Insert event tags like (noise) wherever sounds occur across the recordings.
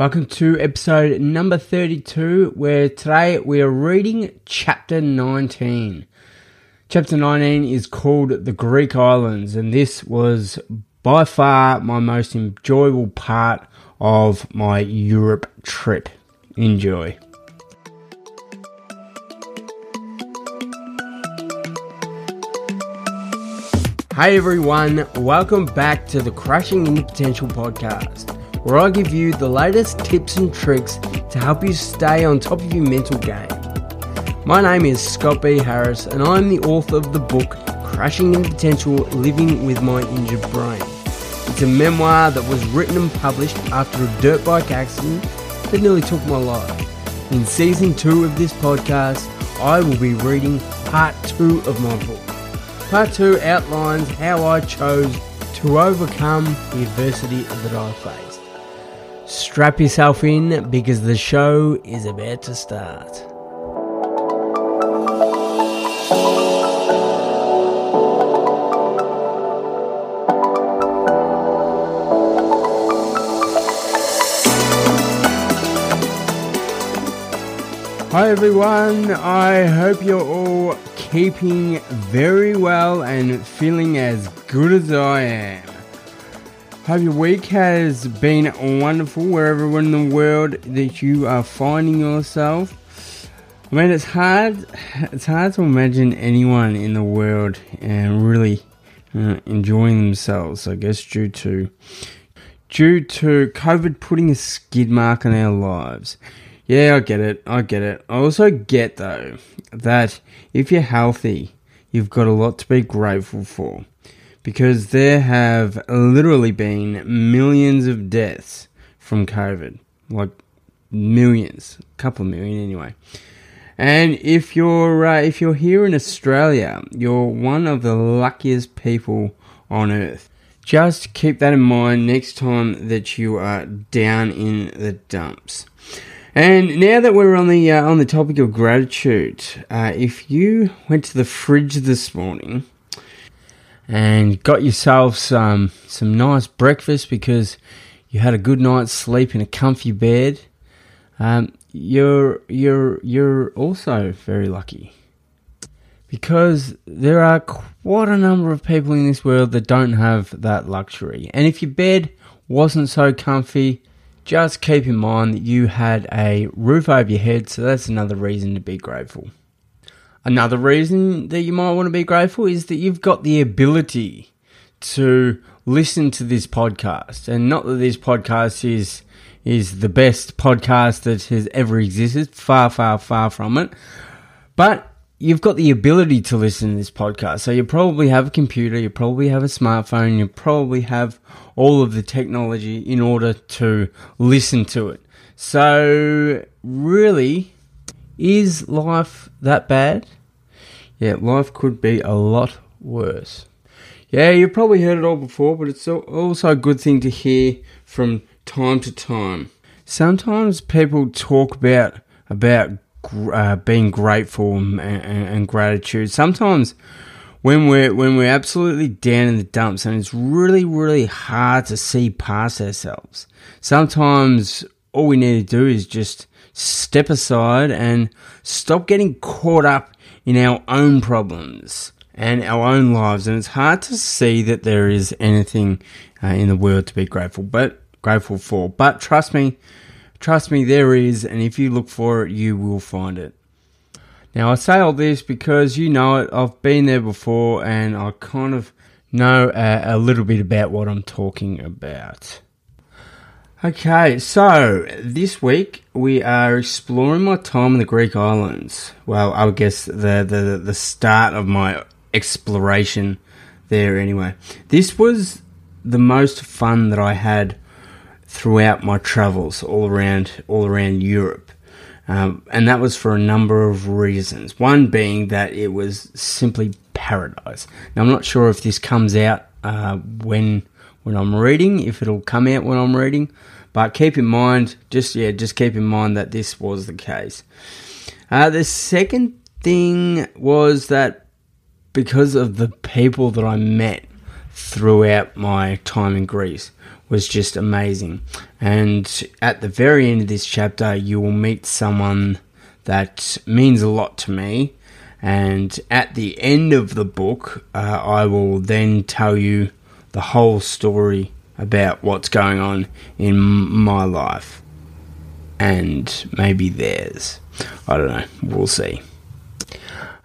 Welcome to episode number 32, where today we are reading chapter 19. Chapter 19 is called The Greek Islands, and this was by far my most enjoyable part of my Europe trip. Enjoy. Hey everyone, welcome back to the Crashing into Potential podcast, where I give you the latest tips and tricks to help you stay on top of your mental game. My name is Scott B. Harris, and I'm the author of the book Crashing into Potential Living with My Injured Brain. It's a memoir that was written and published after a dirt bike accident that nearly took my life. In season two of this podcast, I will be reading part two of my book. Part 2 outlines how I chose to overcome the adversity that I faced. Strap yourself in because the show is about to start. Hi everyone, I hope you're all keeping very well and feeling as good as I am. Hope your week has been wonderful wherever in the world that you are finding yourself. I mean, it's hard. It's hard to imagine anyone in the world and really uh, enjoying themselves. I guess due to due to COVID putting a skid mark on our lives. Yeah, I get it. I get it. I also get, though, that if you're healthy, you've got a lot to be grateful for. Because there have literally been millions of deaths from COVID. Like, millions. A couple of million, anyway. And if you're uh, if you're here in Australia, you're one of the luckiest people on earth. Just keep that in mind next time that you are down in the dumps. And now that we're on the uh, on the topic of gratitude, uh, if you went to the fridge this morning and got yourself some some nice breakfast because you had a good night's sleep in a comfy bed, um, you're you're you're also very lucky because there are quite a number of people in this world that don't have that luxury. And if your bed wasn't so comfy, just keep in mind that you had a roof over your head, so that's another reason to be grateful. Another reason that you might want to be grateful is that you've got the ability to listen to this podcast. And not that this podcast is is the best podcast that has ever existed, far, far, far from it. But you've got the ability to listen to this podcast. So you probably have a computer, you probably have a smartphone, you probably have all of the technology in order to listen to it. So really, is life that bad? Yeah, life could be a lot worse. Yeah, you've probably heard it all before, but it's also a good thing to hear from time to time. Sometimes people talk about about uh, being grateful and, and, and, gratitude. Sometimes when we're when we're absolutely down in the dumps and it's really really hard to see past ourselves. Sometimes all we need to do is just step aside and stop getting caught up in our own problems and our own lives and it's hard to see that there is anything uh, in the world to be grateful but grateful for but trust me Trust me, there is, and if you look for it, you will find it. Now, I say all this because you know it, I've been there before, and I kind of know a, a little bit about what I'm talking about. Okay, so this week we are exploring my time in the Greek islands. Well, I would guess the, the, the start of my exploration there anyway. This was the most fun that I had throughout my travels all around all around Europe. Um, and that was for a number of reasons. One being that it was simply paradise. Now I'm not sure if this comes out uh, when when I'm reading, if it'll come out when I'm reading, but keep in mind, just yeah, just keep in mind that this was the case. Uh, the second thing was that because of the people that I met throughout my time in Greece, was just amazing. And at the very end of this chapter, you will meet someone that means a lot to me. And at the end of the book, uh, I will then tell you the whole story about what's going on in my life and maybe theirs. I don't know. We'll see.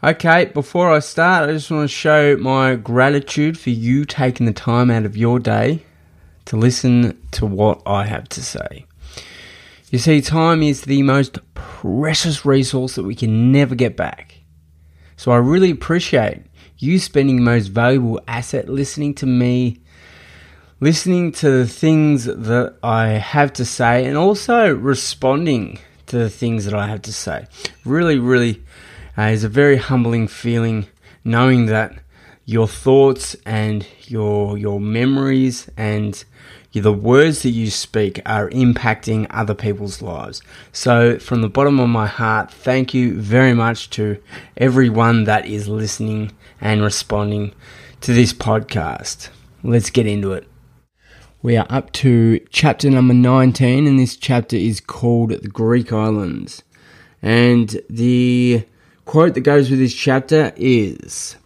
Okay, before I start, I just want to show my gratitude for you taking the time out of your day to listen to what I have to say. You see, time is the most precious resource that we can never get back. So I really appreciate you spending most valuable asset listening to me, listening to the things that I have to say, and also responding to the things that I have to say. Really, really uh, is a very humbling feeling knowing that your thoughts and your your memories and the words that you speak are impacting other people's lives. So, from the bottom of my heart, thank you very much to everyone that is listening and responding to this podcast. Let's get into it. We are up to chapter number 19, and this chapter is called The Greek Islands. And the quote that goes with this chapter is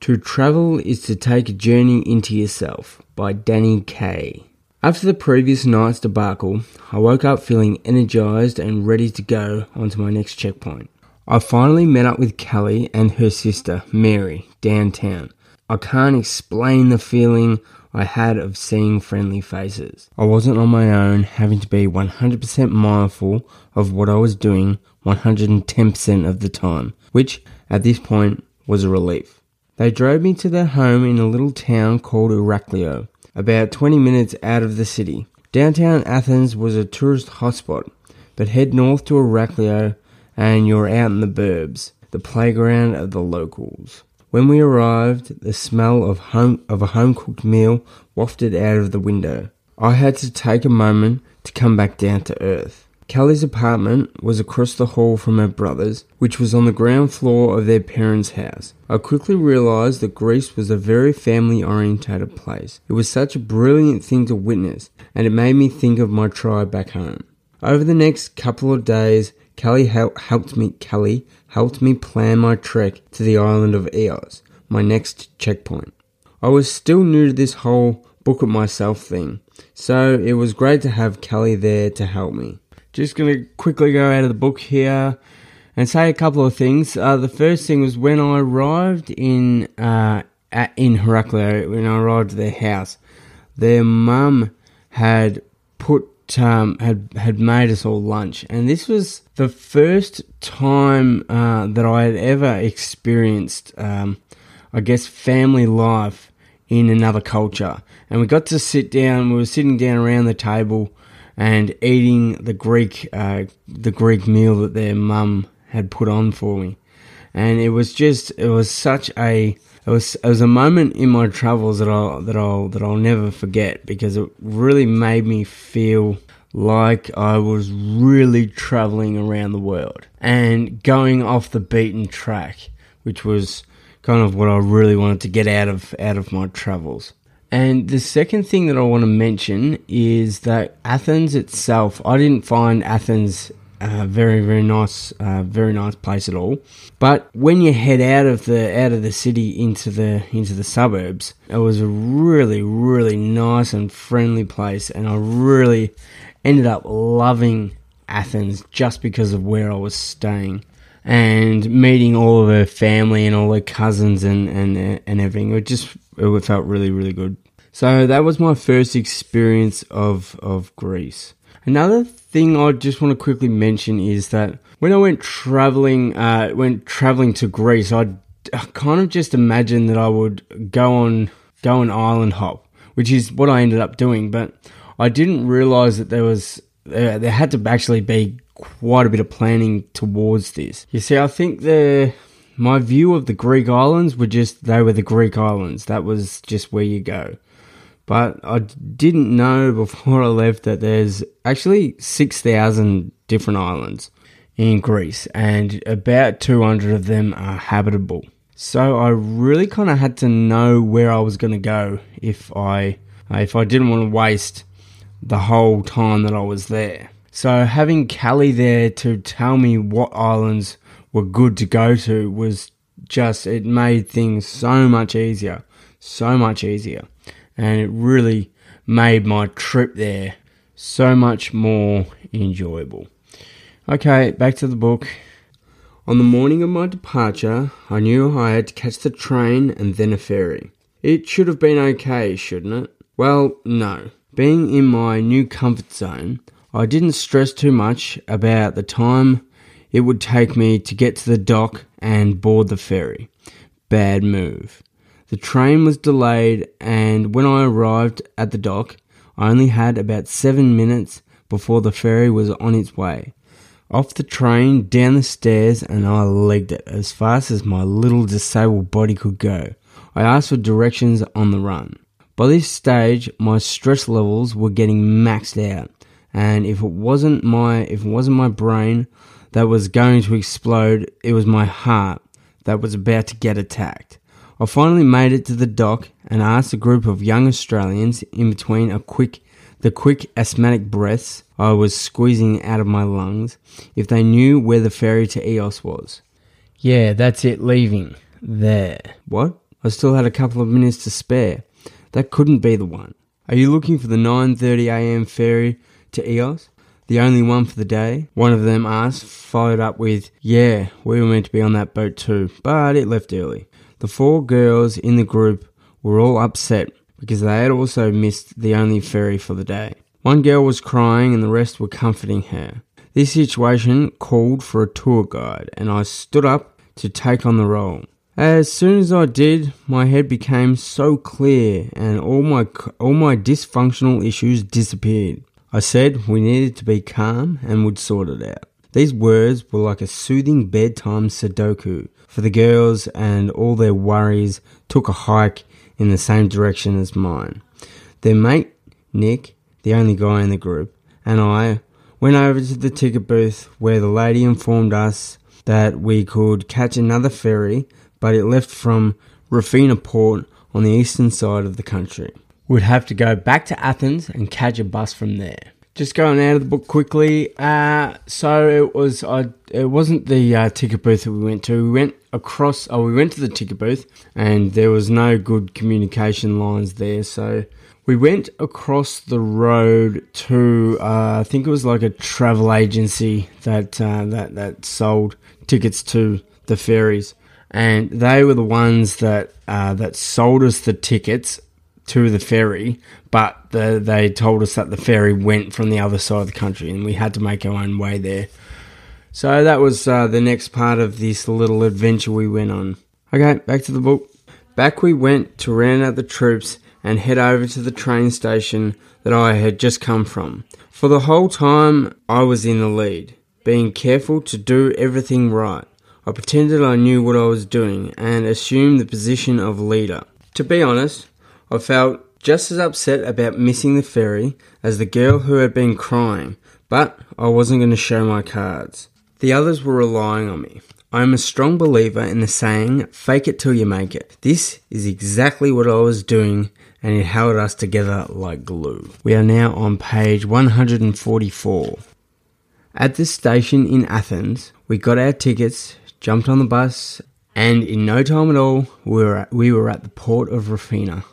To travel is to take a journey into yourself by Danny Kaye. After the previous night's debacle, I woke up feeling energized and ready to go onto my next checkpoint. I finally met up with Kelly and her sister, Mary, downtown. I can't explain the feeling I had of seeing friendly faces. I wasn't on my own, having to be 100% mindful of what I was doing 110% of the time, which at this point was a relief. They drove me to their home in a little town called Iraklio about 20 minutes out of the city. Downtown Athens was a tourist hotspot, but head north to Iraklio and you're out in the burbs, the playground of the locals. When we arrived, the smell of home of a home cooked meal wafted out of the window. I had to take a moment to come back down to earth. Kelly's apartment was across the hall from her brother's, which was on the ground floor of their parents' house. I quickly realized that Greece was a very family orientated place. It was such a brilliant thing to witness, and it made me think of my tribe back home. Over the next couple of days, Kelly helped me Kelly helped me plan my trek to the island of Ios, my next checkpoint. I was still new to this whole book it myself thing, so it was great to have Kelly there to help me. Just going to quickly go out of the book here and say a couple of things. Uh, the first thing was when I arrived in uh, at, in Heraclio, when I arrived at their house, their mum had put um, had had made us all lunch, and this was the first time uh, that I had ever experienced, um, I guess, family life in another culture. And we got to sit down. We were sitting down around the table and eating the Greek uh, the Greek meal that their mum had put on for me, and it was just it was such a it was it was a moment in my travels that I'll that I'll that I'll never forget because it really made me feel like I was really traveling around the world and going off the beaten track, which was kind of what I really wanted to get out of out of my travels. And the second thing that I want to mention is that Athens itself, I didn't find Athens a very very nice, uh, very nice place at all. But when you head out of the out of the city into the into the suburbs, it was a really really nice and friendly place, and I really ended up loving Athens just because of where I was staying and meeting all of her family and all her cousins and and and everything. It just it felt really really good. So that was my first experience of of Greece. Another thing I just want to quickly mention is that when I went traveling, uh, went traveling to Greece, I kind of just imagined that I would go on go on island hop, which is what I ended up doing. But I didn't realize that there was there had to actually be quite a bit of planning towards this. You see, I think the my view of the Greek islands were just they were the Greek islands. That was just where you go. But I didn't know (laughs) before I left that there's actually 6,000 different islands in Greece and about 200 of them are habitable. So I really kind of had to know where I was going to go if I if I didn't want to waste the whole time that I was there. So having Callie there to tell me what islands were good to go to was just, it made things so much easier. So much easier. And it really made my trip there so much more enjoyable. Okay, back to the book. On the morning of my departure, I knew I had to catch the train and then a ferry. It should have been okay, shouldn't it? Well, no. Being in my new comfort zone, I didn't stress too much about the time it would take me to get to the dock and board the ferry. Bad move. The train was delayed, and when I arrived at the dock, I only had about seven minutes before the ferry was on its way. Off the train, down the stairs, and I legged it as fast as my little disabled body could go. I asked for directions on the run. By this stage, my stress levels were getting maxed out and if it wasn't my if it wasn't my brain that was going to explode, it was my heart that was about to get attacked. I finally made it to the dock and asked a group of young Australians in between a quick the quick asthmatic breaths I was squeezing out of my lungs if they knew where the ferry to Ios was. Yeah, that's it, leaving. There. What? I still had a couple of minutes to spare. That couldn't be the one. Are you looking for the 9:30 a.m. ferry to Ios, the only one for the day? One of them asked, followed up with, Yeah, we were meant to be on that boat too, but it left early. The four girls in the group were all upset because they had also missed the only ferry for the day. One girl was crying and the rest were comforting her. This situation called for a tour guide, and I stood up to take on the role. As soon as I did, my head became so clear and all my all my dysfunctional issues disappeared. I said we needed to be calm and would sort it out. These words were like a soothing bedtime Sudoku for the girls, and all their worries took a hike in the same direction as mine. Their mate, Nick, the only guy in the group, and I went over to the ticket booth where the lady informed us that we could catch another ferry, but it left from Rafina Port on the eastern side of the country would have to go back to Athens and catch a bus from there. Just going out of the book quickly. Uh, so it was. I. It wasn't the uh, ticket booth that we went to. We went across. Oh, we went to the ticket booth, and there was no good communication lines there. So we went across the road to. Uh, I think it was like a travel agency that uh, that that sold tickets to the ferries, and they were the ones that uh, that sold us the tickets to the ferry, but the, they told us that the ferry went from the other side of the country and we had to make our own way there. So that was uh, the next part of this little adventure we went on. Okay, back to the book. Back we went to round out the troops and head over to the train station that I had just come from. For the whole time, I was in the lead, being careful to do everything right. I pretended I knew what I was doing and assumed the position of leader. To be honest, I felt just as upset about missing the ferry as the girl who had been crying, but I wasn't going to show my cards. The others were relying on me. I am a strong believer in the saying, fake it till you make it. This is exactly what I was doing, and it held us together like glue. We are now on page 144. At the station in Athens, we got our tickets, jumped on the bus, and in no time at all, we were at, we were at the port of Rafina.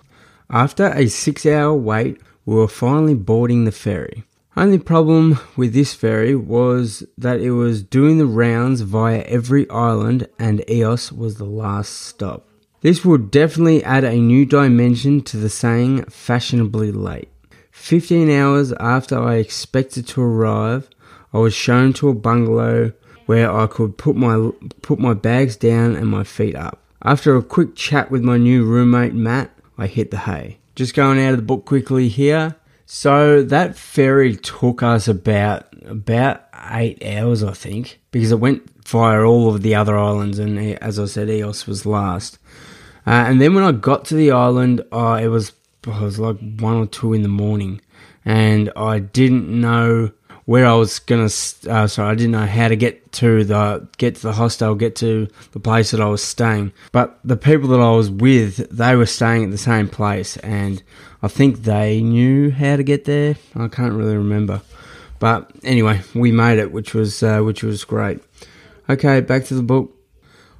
After a six hour wait, we were finally boarding the ferry. Only problem with this ferry was that it was doing the rounds via every island and Ios was the last stop. This would definitely add a new dimension to the saying fashionably late. 15 hours after I expected to arrive, I was shown to a bungalow where I could put my put my bags down and my feet up. After a quick chat with my new roommate Matt, I hit the hay. Just going out of the book quickly here. So that ferry took us about about eight hours, I think, because it went via all of the other islands, and as I said, Ios was last. Uh, and then when I got to the island, uh, it was it was like one or two in the morning, and I didn't know where I was gonna. Uh, sorry, I didn't know how to get to the get to the hostel, get to the place that I was staying. But the people that I was with, they were staying at the same place, and I think they knew how to get there. I can't really remember, but anyway, we made it, which was uh, which was great. Okay, back to the book.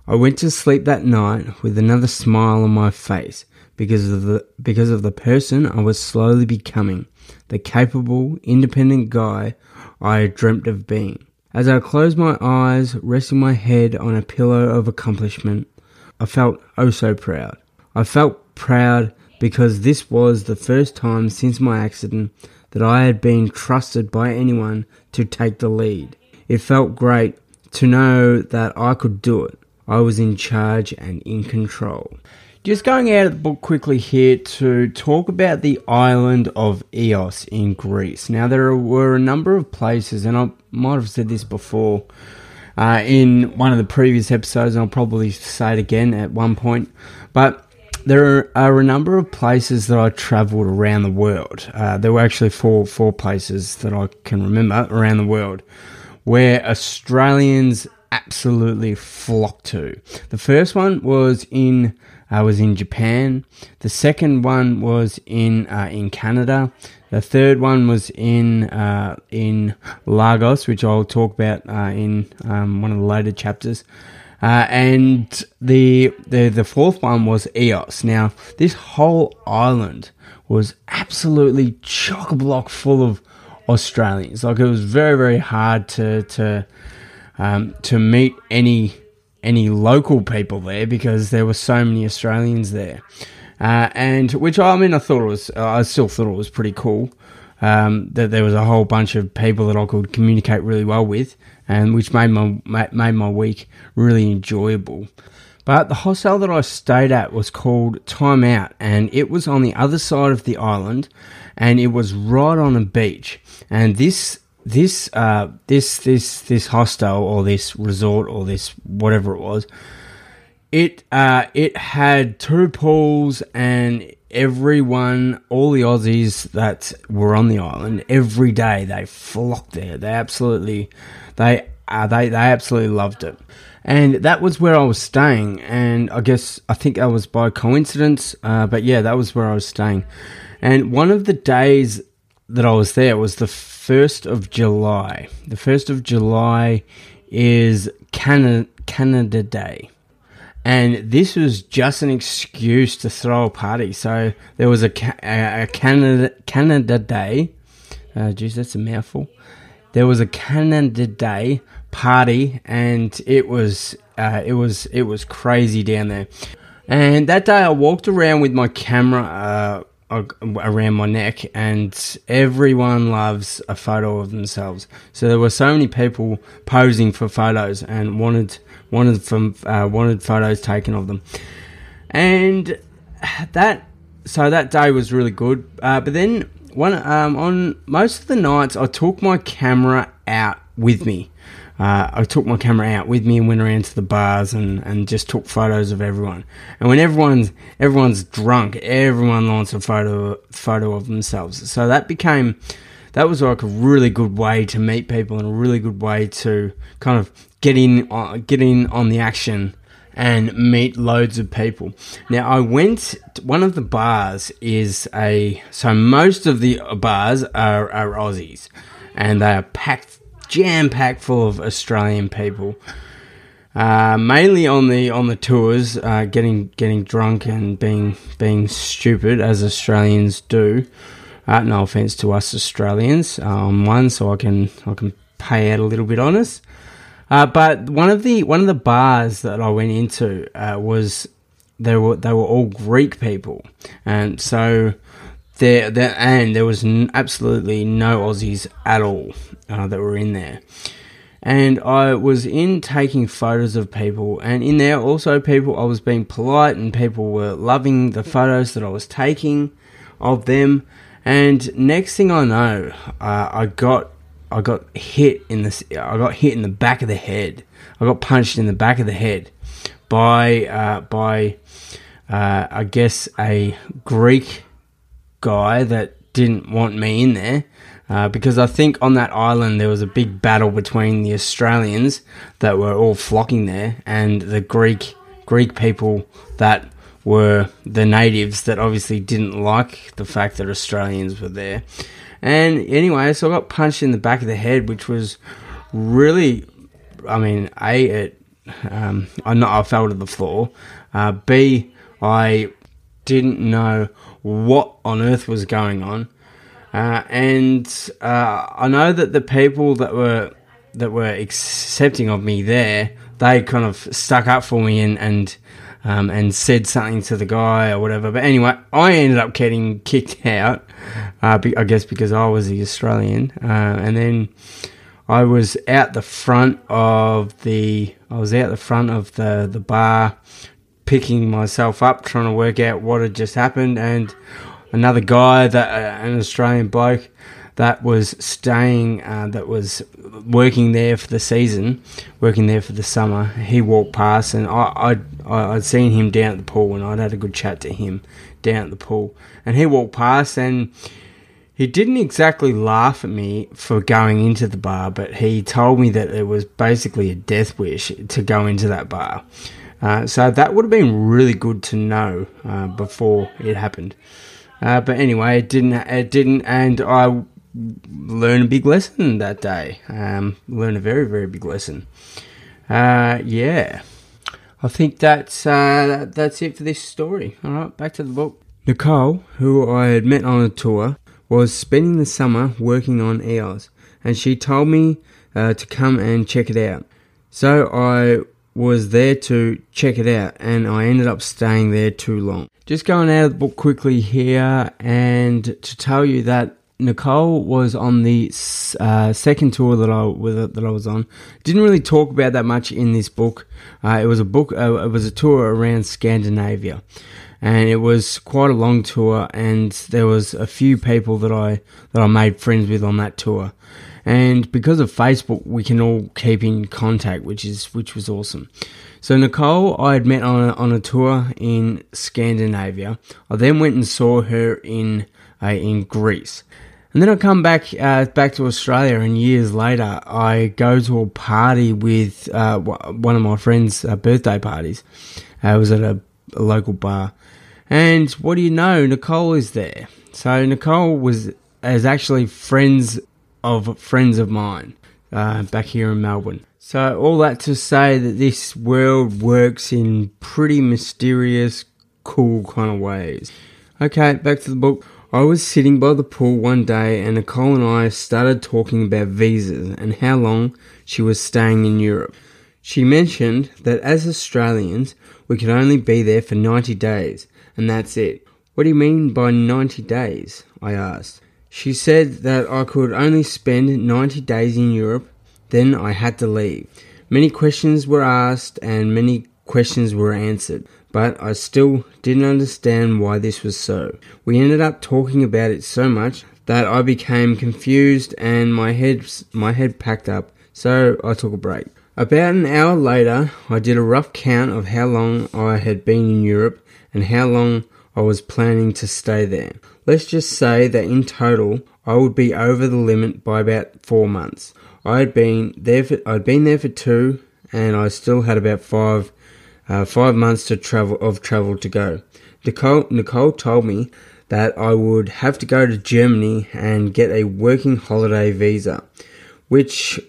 I went to sleep that night with another smile on my face because of the because of the person I was slowly becoming, the capable, independent guy I dreamt of being. As I closed my eyes, resting my head on a pillow of accomplishment, I felt oh so proud. I felt proud because this was the first time since my accident that I had been trusted by anyone to take the lead. It felt great to know that I could do it. I was in charge and in control. Just going out of the book quickly here to talk about the island of Ios in Greece. Now, there were a number of places, and I might have said this before uh, in one of the previous episodes, and I'll probably say it again at one point, but there are a number of places that I travelled around the world. Uh, there were actually four four places that I can remember around the world where Australians absolutely flocked to. The first one was in uh, was in Japan. The second one was in uh, in Canada. The third one was in uh, in Lagos, which I'll talk about uh, in um, one of the later chapters. Uh, and the, the the fourth one was Ios. Now, this whole island was absolutely chock a block full of Australians. Like it was very very hard to to um, to meet any any local people there because there were so many Australians there. Uh, and which I mean, I thought it was, I still thought it was pretty cool um, that there was a whole bunch of people that I could communicate really well with, and which made my made my week really enjoyable. But the hostel that I stayed at was called Time Out, and it was on the other side of the island, and it was right on a beach. And this this uh, this this this hostel or this resort or this whatever it was, it uh, it had two pools and everyone, all the Aussies that were on the island, every day they flocked there. They absolutely, they uh, they they absolutely loved it, and that was where I was staying. And I guess I think that was by coincidence, uh, but yeah, that was where I was staying. And one of the days that I was there was the 1st of July. The 1st of July is Canada, Canada Day. And this was just an excuse to throw a party. So there was a, a Canada, Canada Day. Uh, geez, that's a mouthful. There was a Canada Day party, and it was uh, it was it was crazy down there. And that day, I walked around with my camera uh, around my neck, and everyone loves a photo of themselves. So there were so many people posing for photos and wanted wanted from uh, wanted photos taken of them, and that so that day was really good. Uh, but then one um, on most of the nights, I took my camera out with me uh, I took my camera out with me and went around to the bars and, and just took photos of everyone. And when everyone's everyone's drunk, everyone wants a photo photo of themselves. So that became that was like a really good way to meet people and a really good way to kind of get in uh, get in on the action and meet loads of people. Now I went. One of the bars is a so most of the bars are, are Aussies, and they are packed jam packed full of Australian people. Uh, mainly on the on the tours, uh, getting getting drunk and being being stupid as Australians do. Uh, no offense to us Australians on um, one, so I can I can pay out a little bit on us. Uh, but one of the one of the bars that I went into uh, was they were they were all Greek people, and so there, there and there was n- absolutely no Aussies at all uh, that were in there. And I was in taking photos of people, and in there also people I was being polite, and people were loving the photos that I was taking of them. And next thing I know, uh, I got I got hit in the I got hit in the back of the head. I got punched in the back of the head by uh, by uh, I guess a Greek guy that didn't want me in there. Uh, because I think on that island there was a big battle between the Australians that were all flocking there and the Greek Greek people that were the natives that obviously didn't like the fact that Australians were there. And anyway, so I got punched in the back of the head, which was really, I mean, a it, um, I not I fell to the floor. Uh, B I didn't know what on earth was going on. Uh, and uh, I know that the people that were that were accepting of me there, they kind of stuck up for me and and um, and said something to the guy or whatever. But anyway, I ended up getting kicked (laughs) out. Uh, I guess because I was the Australian, uh, and then I was out the front of the I was out the front of the the bar, picking myself up, trying to work out what had just happened, and another guy that uh, an Australian bloke that was staying uh, that was working there for the season, working there for the summer. He walked past, and I I I'd seen him down at the pool, and I'd had a good chat to him down at the pool, and he walked past and. He didn't exactly laugh at me for going into the bar, but he told me that it was basically a death wish to go into that bar. Uh, so that would have been really good to know uh, before it happened. Uh, but anyway, it didn't. It didn't, and I learned a big lesson that day. Um, learned a very, very big lesson. Uh, yeah, I think that's uh, that's it for this story. All right, back to the book. Nicole, who I had met on a tour, was spending the summer working on Ios, and she told me to come and check it out. So I was there to check it out, and I ended up staying there too long. Just going out of the book quickly here, and to tell you that Nicole was on the uh, second tour that I that I was on. Didn't really talk about that much in this book. Uh, it was a book. Uh, it was a tour around Scandinavia, and it was quite a long tour. And there was a few people that I that I made friends with on that tour. And because of Facebook, we can all keep in contact, which is which was awesome. So Nicole, I had met on a, on a tour in Scandinavia. I then went and saw her in uh, in Greece. And then I come back uh, back to Australia, and years later, I go to a party with uh, one of my friends' uh, birthday parties. I was at a, a, local bar, and what do you know? Nicole is there. So Nicole was is actually friends of friends of mine uh, back here in Melbourne. So, all that to say that this world works in pretty mysterious, cool kind of ways. Okay, back to the book. I was sitting by the pool one day and Nicole and I started talking about visas and how long she was staying in Europe. She mentioned that as Australians, we could only be there for 90 days, and that's it. What do you mean by 90 days? I asked. She said that I could only spend 90 days in Europe, then I had to leave. Many questions were asked and many questions were answered, but I still didn't understand why this was so. We ended up talking about it so much that I became confused and my head my head packed up, so I took a break. About an hour later, I did a rough count of how long I had been in Europe and how long I was planning to stay there. Let's just say that in total, I would be over the limit by about four months. I had been there for, I'd been there for two, and I still had about five, uh, five months to travel of travel to go. Nicole, Nicole told me that I would have to go to Germany and get a working holiday visa, which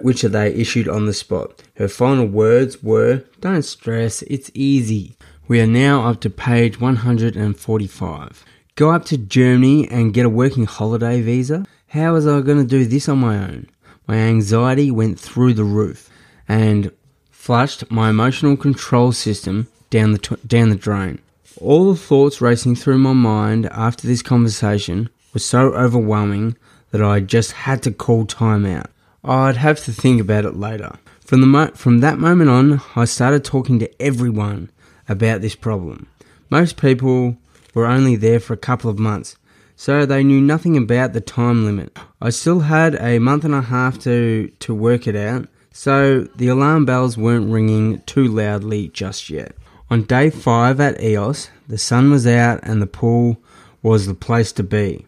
which they issued on the spot. Her final words were, "Don't stress, it's easy." We are now up to page 145. Go up to Germany and get a working holiday visa? How was I going to do this on my own? My anxiety went through the roof and flushed my emotional control system down the, t- down the drain. All the thoughts racing through my mind after this conversation were so overwhelming that I just had to call time out. I'd have to think about it later. From, the mo- from that moment on, I started talking to everyone about this problem. Most people were only there for a couple of months, so they knew nothing about the time limit. I still had a month and a half to, to work it out, so the alarm bells weren't ringing too loudly just yet. On day 5 at Ios, the sun was out and the pool was the place to be.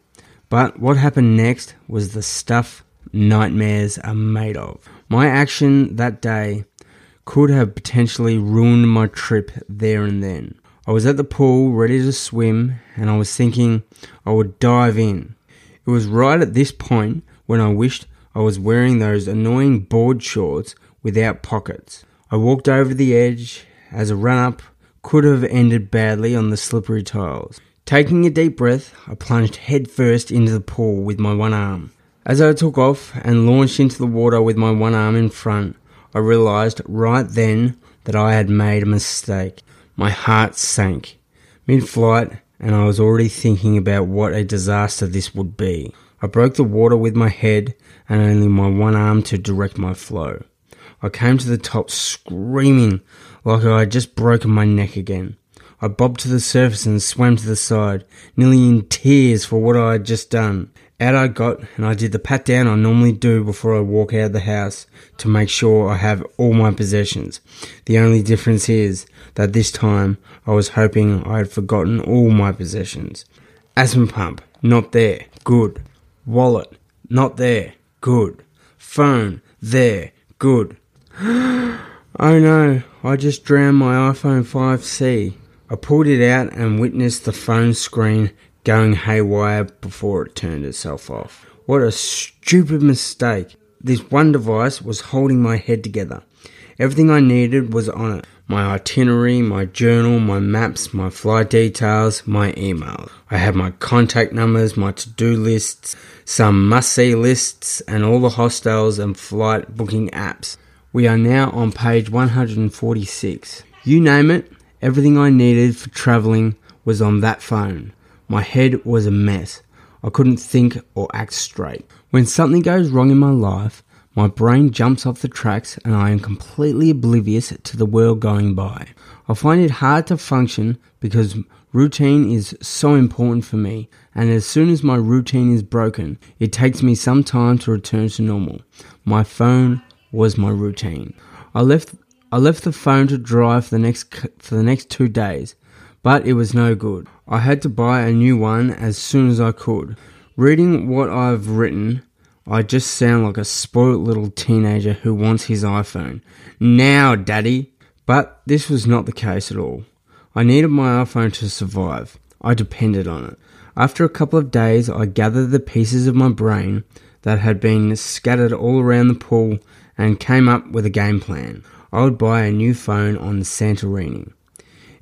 But what happened next was the stuff nightmares are made of. My action that day could have potentially ruined my trip there and then. I was at the pool ready to swim and I was thinking I would dive in. It was right at this point when I wished I was wearing those annoying board shorts without pockets. I walked over the edge as a run up could have ended badly on the slippery tiles. Taking a deep breath, I plunged headfirst into the pool with my one arm. As I took off and launched into the water with my one arm in front, I realized right then that I had made a mistake. My heart sank. Mid flight, and I was already thinking about what a disaster this would be. I broke the water with my head and only my one arm to direct my flow. I came to the top screaming like I had just broken my neck again. I bobbed to the surface and swam to the side, nearly in tears for what I had just done. Out I got, and I did the pat down I normally do before I walk out of the house to make sure I have all my possessions. The only difference is that this time I was hoping I had forgotten all my possessions. Asthma pump, not there, good. Wallet, not there, good. Phone, there, good. (gasps) oh no, I just drowned my iPhone 5C. I pulled it out and witnessed the phone screen going haywire before it turned itself off. What a stupid mistake. This one device was holding my head together. Everything I needed was on it my itinerary, my journal, my maps, my flight details, my email. I had my contact numbers, my to do lists, some must see lists, and all the hostels and flight booking apps. We are now on page 146. You name it, everything I needed for travelling was on that phone. My head was a mess. I couldn't think or act straight. When something goes wrong in my life, my brain jumps off the tracks and I am completely oblivious to the world going by. I find it hard to function because routine is so important for me, and as soon as my routine is broken, it takes me some time to return to normal. My phone was my routine. I left I left the phone to dry for the next for the next 2 days, but it was no good. I had to buy a new one as soon as I could. Reading what I've written, I just sound like a spoilt little teenager who wants his iPhone. Now, daddy! But this was not the case at all. I needed my iPhone to survive. I depended on it. After a couple of days, I gathered the pieces of my brain that had been scattered all around the pool and came up with a game plan. I would buy a new phone on Santorini.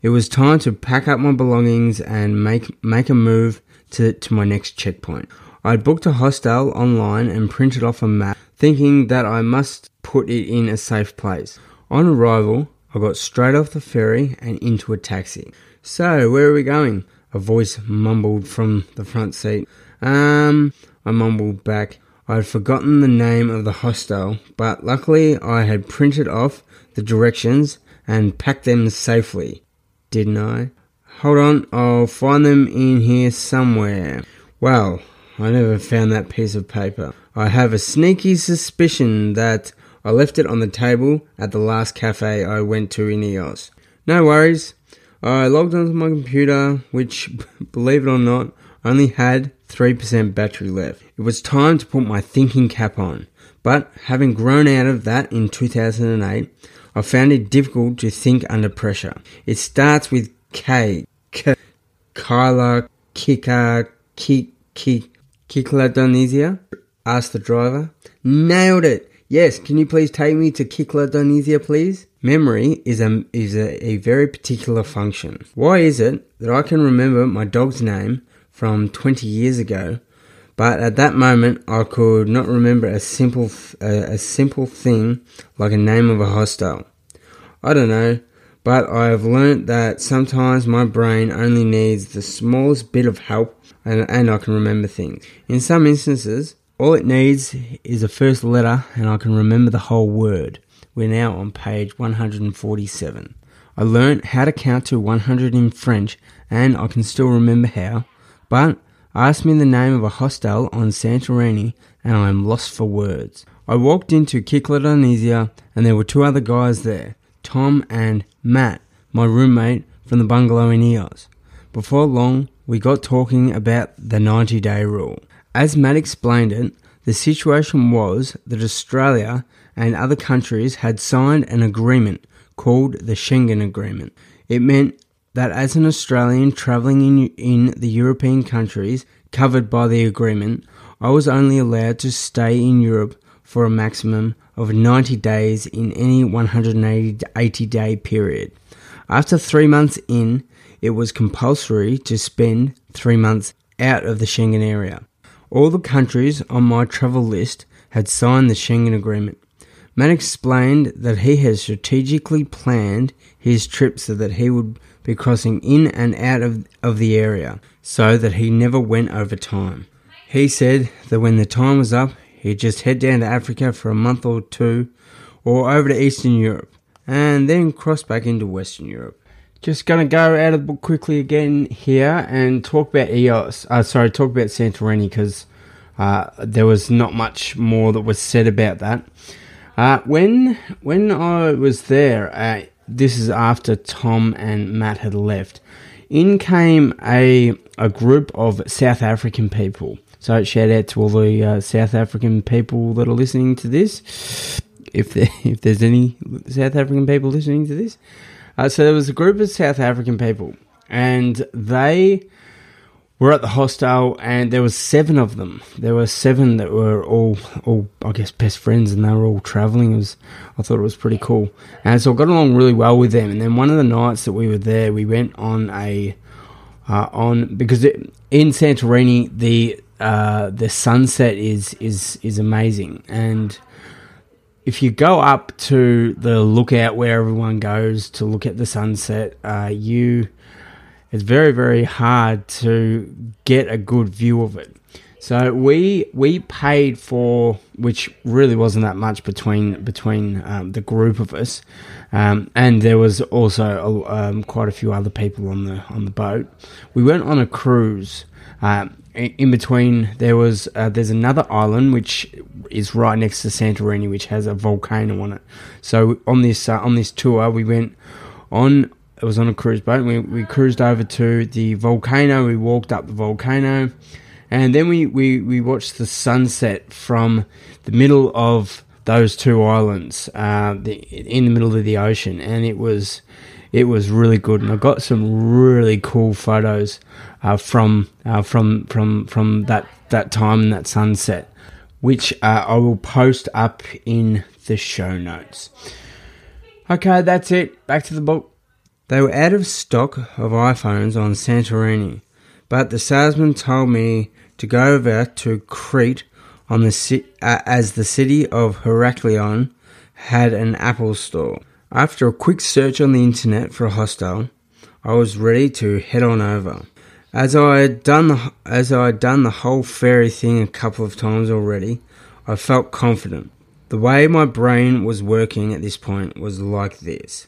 It was time to pack up my belongings and make, make a move to, to my next checkpoint. I booked a hostel online and printed off a map, thinking that I must put it in a safe place. On arrival, I got straight off the ferry and into a taxi. So, where are we going? A voice mumbled from the front seat. Um, I mumbled back. I had forgotten the name of the hostel, but luckily I had printed off the directions and packed them safely. Didn't I? Hold on, I'll find them in here somewhere. Well, I never found that piece of paper. I have a sneaky suspicion that I left it on the table at the last cafe I went to in Ios. No worries. I logged onto my computer, which, (laughs) believe it or not, only had 3% battery left. It was time to put my thinking cap on. But having grown out of that in 2008, I found it difficult to think under pressure. It starts with K. K. Kyla, Kika, Kik, Kik. Kikla asked the driver. Nailed it! Yes, can you please take me to Kikla please? Memory is a is a, a very particular function. Why is it that I can remember my dog's name from 20 years ago, but at that moment I could not remember a simple a, a simple thing like a name of a hostel? I don't know, but I have learnt that sometimes my brain only needs the smallest bit of help and, and I can remember things. In some instances, all it needs is a first letter and I can remember the whole word. We're now on page 147. I learnt how to count to 100 in French and I can still remember how, but ask me the name of a hostel on Santorini and I am lost for words. I walked into Kykladonesia and there were two other guys there, Tom and Matt, my roommate from the bungalow in Ios. Before long, we got talking about the 90 day rule. As Matt explained it, the situation was that Australia and other countries had signed an agreement called the Schengen Agreement. It meant that as an Australian travelling in, in the European countries covered by the agreement, I was only allowed to stay in Europe for a maximum of 90 days in any 180 day period. After three months in, it was compulsory to spend three months out of the Schengen area. All the countries on my travel list had signed the Schengen Agreement. Matt explained that he had strategically planned his trip so that he would be crossing in and out of, of the area so that he never went over time. He said that when the time was up, he'd just head down to Africa for a month or two or over to Eastern Europe and then cross back into Western Europe. Just to go out of the book quickly again here and talk about Ios. Uh, sorry, talk about Santorini because uh, there was not much more that was said about that. Uh, when when I was there, uh, this is after Tom and Matt had left. In came a a group of South African people. So shout out to all the uh, South African people that are listening to this. If there, (laughs) if there's any South African people listening to this, uh, so there was a group of South African people, and they were at the hostel, and there was seven of them. There were seven that were all, all I guess, best friends, and they were all traveling. It was, I thought it was pretty cool, and so I got along really well with them. And then one of the nights that we were there, we went on a, uh, on because it, in Santorini the uh, the sunset is is is amazing, and if you go up to the lookout where everyone goes to look at the sunset, uh, you it's very very hard to get a good view of it. So we we paid for which really wasn't that much between between um, the group of us, um, and there was also um, quite a few other people on the on the boat. We went on a cruise. Um, in between there was uh, there's another island which is right next to Santorini which has a volcano on it. So on this uh, on this tour we went on it was on a cruise boat. We we cruised over to the volcano. We walked up the volcano, and then we we we watched the sunset from the middle of those two islands, uh, the, in the middle of the ocean, and it was it was really good, and I got some really cool photos uh, from uh, from from from that that time and that sunset, which uh, I will post up in the show notes. Okay, that's it. Back to the book. They were out of stock of iPhones on Santorini, but the salesman told me to go over to Crete on the uh, as the city of Heraklion had an Apple store. After a quick search on the internet for a hostel, I was ready to head on over. As I had done the, as I had done the whole ferry thing a couple of times already, I felt confident. The way my brain was working at this point was like this.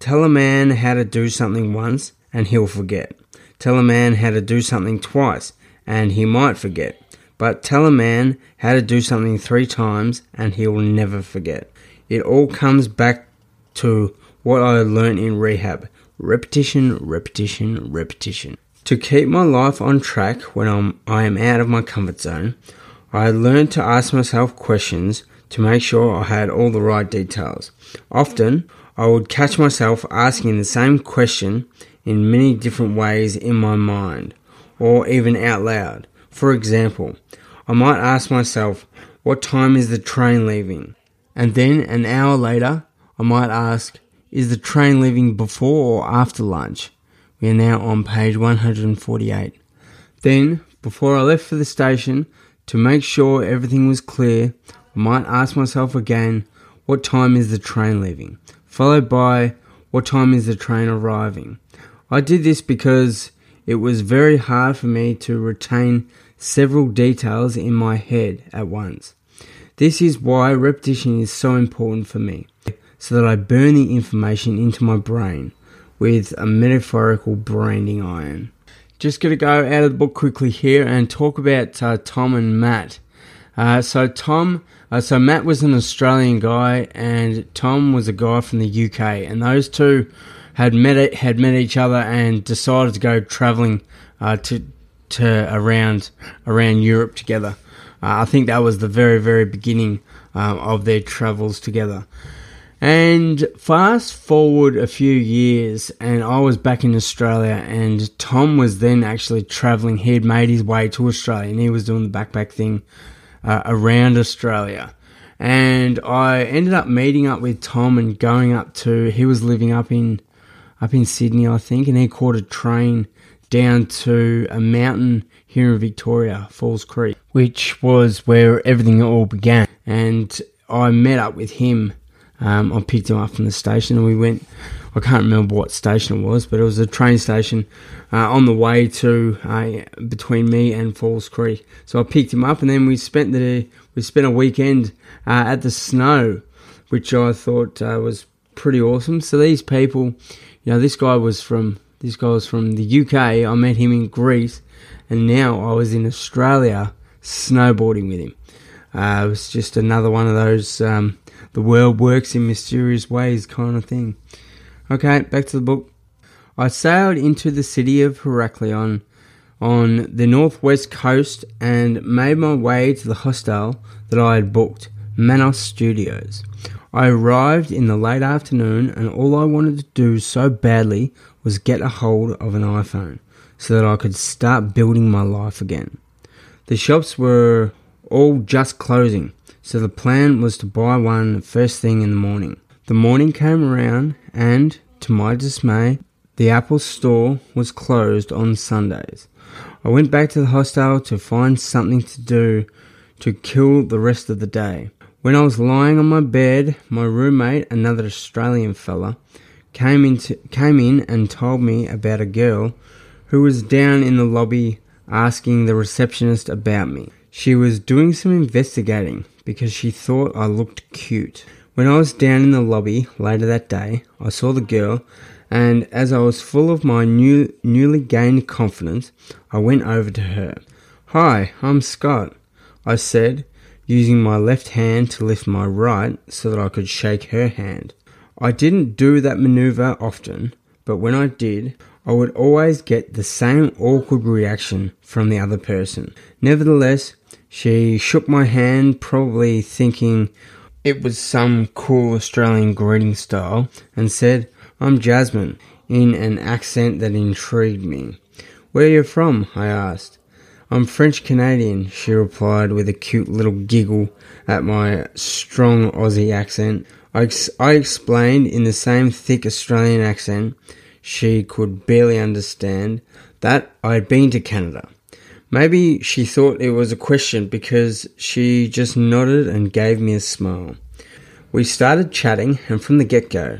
Tell a man how to do something once and he'll forget. Tell a man how to do something twice and he might forget. But tell a man how to do something three times and he'll never forget. It all comes back to what I learned in rehab repetition, repetition, repetition. To keep my life on track when I'm, I am out of my comfort zone, I learned to ask myself questions to make sure I had all the right details. Often, I would catch myself asking the same question in many different ways in my mind, or even out loud. For example, I might ask myself, What time is the train leaving? And then an hour later, I might ask, is the train leaving before or after lunch? We are now on page 148. Then, before I left for the station, to make sure everything was clear, I might ask myself again, what time is the train leaving? Followed by, what time is the train arriving? I did this because it was very hard for me to retain several details in my head at once. This is why repetition is so important for me so that I burn the information into my brain with a metaphorical branding iron. Just going to go out of the book quickly here and talk about uh, Tom and Matt. Uh, so Tom, uh, so Matt was an Australian guy, and Tom was a guy from the UK, and those two had met had met each other and decided to go travelling uh, to to around around Europe together. Uh, I think that was the very very beginning um, of their travels together. And fast forward a few years, and I was back in Australia, and Tom was then actually traveling. He had made his way to Australia, and he was doing the backpack thing uh, around Australia. And I ended up meeting up with Tom and going up to. He was living up in up in Sydney, I think, and he caught a train down to a mountain here in Victoria, Falls Creek, which was where everything all began. And I met up with him. Um, I picked him up from the station and we went. I can't remember what station it was, but it was a train station uh, on the way to uh, between me and Falls Creek. So I picked him up and then we spent the we spent a weekend uh, at the snow, which I thought uh, was pretty awesome. So these people, you know, this guy was from this guy was from the UK. I met him in Greece, and now I was in Australia snowboarding with him. Uh, it was just another one of those um, the world works in mysterious ways kind of thing. Okay, back to the book. I sailed into the city of Heraklion on the northwest coast and made my way to the hostel that I had booked, Manos Studios. I arrived in the late afternoon, and all I wanted to do so badly was get a hold of an iPhone so that I could start building my life again. The shops were all just closing, so the plan was to buy one first thing in the morning. The morning came around, and to my dismay, the Apple store was closed on Sundays. I went back to the hostel to find something to do to kill the rest of the day. When I was lying on my bed, my roommate, another Australian fella, came in, to, came in and told me about a girl who was down in the lobby asking the receptionist about me. She was doing some investigating because she thought I looked cute. When I was down in the lobby later that day, I saw the girl, and as I was full of my new, newly gained confidence, I went over to her. Hi, I'm Scott, I said, using my left hand to lift my right so that I could shake her hand. I didn't do that maneuver often, but when I did, I would always get the same awkward reaction from the other person. Nevertheless, she shook my hand, probably thinking it was some cool Australian greeting style, and said, I'm Jasmine, in an accent that intrigued me. Where are you from? I asked. I'm French Canadian, she replied with a cute little giggle at my strong Aussie accent. I, ex- I explained in the same thick Australian accent she could barely understand that I had been to Canada. Maybe she thought it was a question because she just nodded and gave me a smile. We started chatting, and from the get go,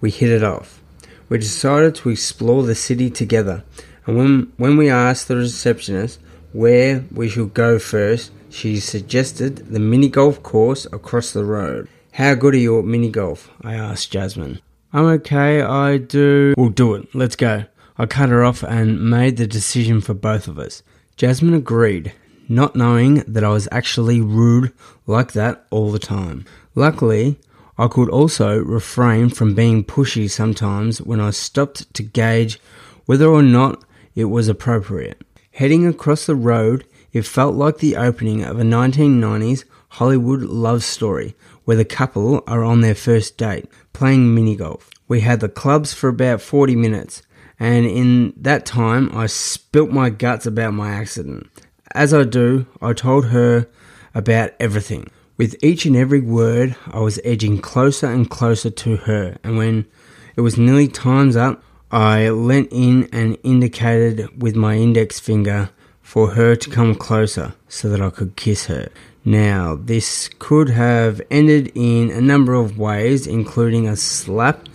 we hit it off. We decided to explore the city together, and when, when we asked the receptionist where we should go first, she suggested the mini golf course across the road. How good are you at mini golf? I asked Jasmine. I'm okay, I do. We'll do it, let's go. I cut her off and made the decision for both of us. Jasmine agreed, not knowing that I was actually rude like that all the time. Luckily, I could also refrain from being pushy sometimes when I stopped to gauge whether or not it was appropriate. Heading across the road, it felt like the opening of a 1990s Hollywood love story where the couple are on their first date playing mini golf. We had the clubs for about 40 minutes, and in that time, I spilt my guts about my accident. As I do, I told her about everything. With each and every word, I was edging closer and closer to her, and when it was nearly time's up, I leant in and indicated with my index finger for her to come closer so that I could kiss her. Now, this could have ended in a number of ways, including a slap,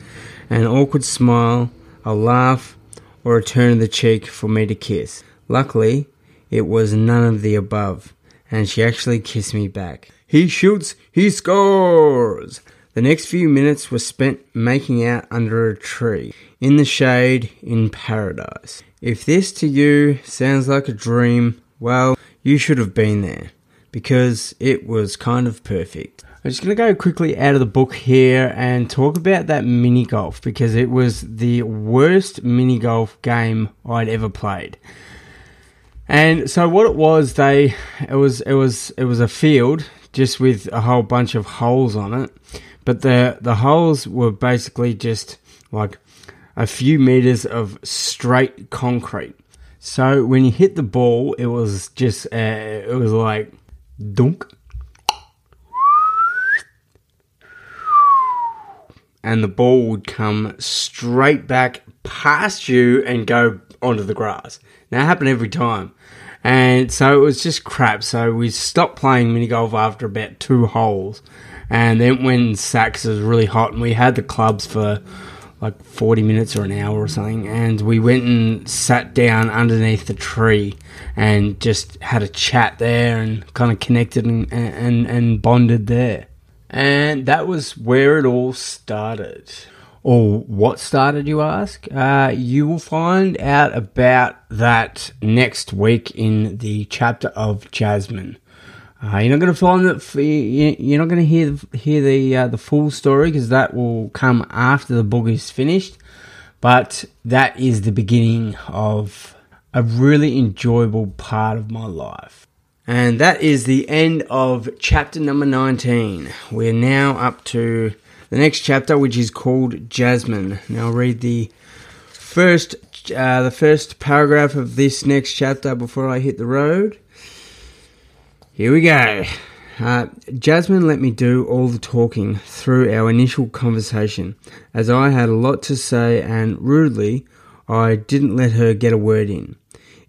an awkward smile, a laugh, or a turn of the cheek for me to kiss. Luckily, it was none of the above, and she actually kissed me back. He shoots, he scores! The next few minutes were spent making out under a tree, in the shade, in paradise. If this to you sounds like a dream, well, you should have been there because it was kind of perfect. I'm just going to go quickly out of the book here and talk about that mini golf because it was the worst mini golf game I'd ever played. And so what it was, they it was it was it was a field just with a whole bunch of holes on it, but the the holes were basically just like a few meters of straight concrete. So when you hit the ball, it was just uh, it was like dunk, and the ball would come straight back past you and go onto the grass. Now it happened every time. And so it was just crap. So we stopped playing mini golf after about two holes. And then when Sax was really hot and we had the clubs for like 40 minutes or an hour or something. And we went and sat down underneath the tree and just had a chat there and kind of connected and, and, and bonded there. And that was where it all started. Or what started, you ask? Uh, you will find out about that next week in the chapter of Jasmine. Uh, you're not going to find it. You're not going to hear hear the uh, the full story because that will come after the book is finished. But that is the beginning of a really enjoyable part of my life. And that is the end of chapter number 19. We're now up to the next chapter, which is called Jasmine. Now, I'll read the first, uh, the first paragraph of this next chapter before I hit the road. Here we go. Uh, Jasmine let me do all the talking through our initial conversation, as I had a lot to say, and rudely, I didn't let her get a word in.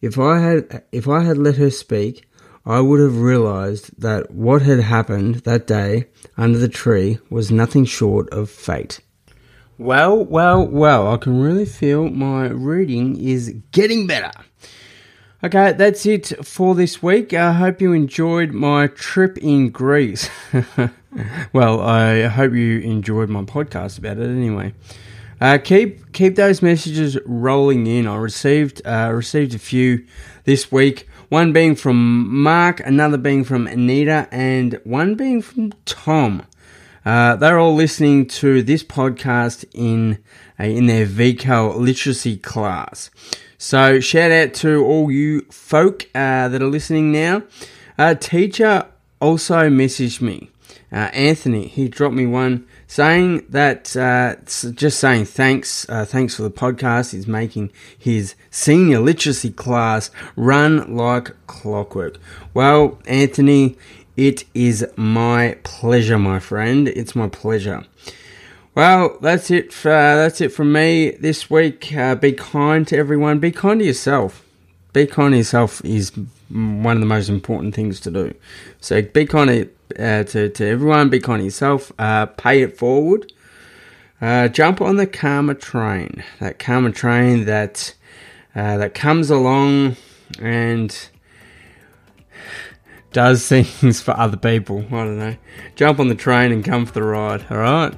If I had, if I had let her speak, I would have realized that what had happened that day under the tree was nothing short of fate. Well, well, well, I can really feel my reading is getting better. Okay, that's it for this week. I hope you enjoyed my trip in Greece. (laughs) well, I hope you enjoyed my podcast about it anyway. Uh, keep keep those messages rolling in. I received uh, received a few this week. One being from Mark, another being from Anita, and one being from Tom. Uh, they're all listening to this podcast in uh, in their VCAL literacy class. So shout out to all you folk uh, that are listening now. A teacher also messaged me, uh, Anthony. He dropped me one saying that uh, just saying thanks, uh, thanks for the podcast. He's making his senior literacy class run like clockwork. Well, Anthony, it is my pleasure, my friend. It's my pleasure. Well, that's it. For, uh, that's it from me this week. Uh, be kind to everyone. Be kind to yourself. Be kind to yourself is one of the most important things to do. So be kind to uh, to, to everyone. Be kind yourself. Uh, pay it forward. Uh, jump on the karma train. That karma train that uh, that comes along and does (laughs) things for other people. I don't know. Jump on the train and come for the ride. All right.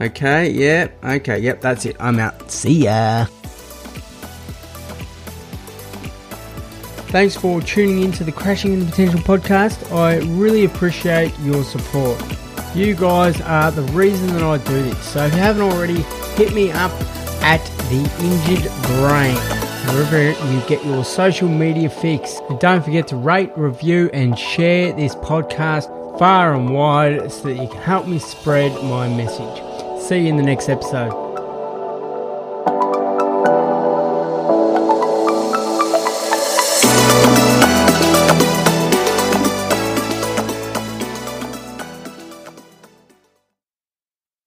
Okay. Yep. Yeah, okay. Yep. That's it. I'm out. See ya. Thanks for tuning in to the Crashing in the Potential podcast. I really appreciate your support. You guys are the reason that I do this. So if you haven't already, hit me up at the Injured Brain, wherever you get your social media fix. And don't forget to rate, review, and share this podcast far and wide so that you can help me spread my message. See you in the next episode.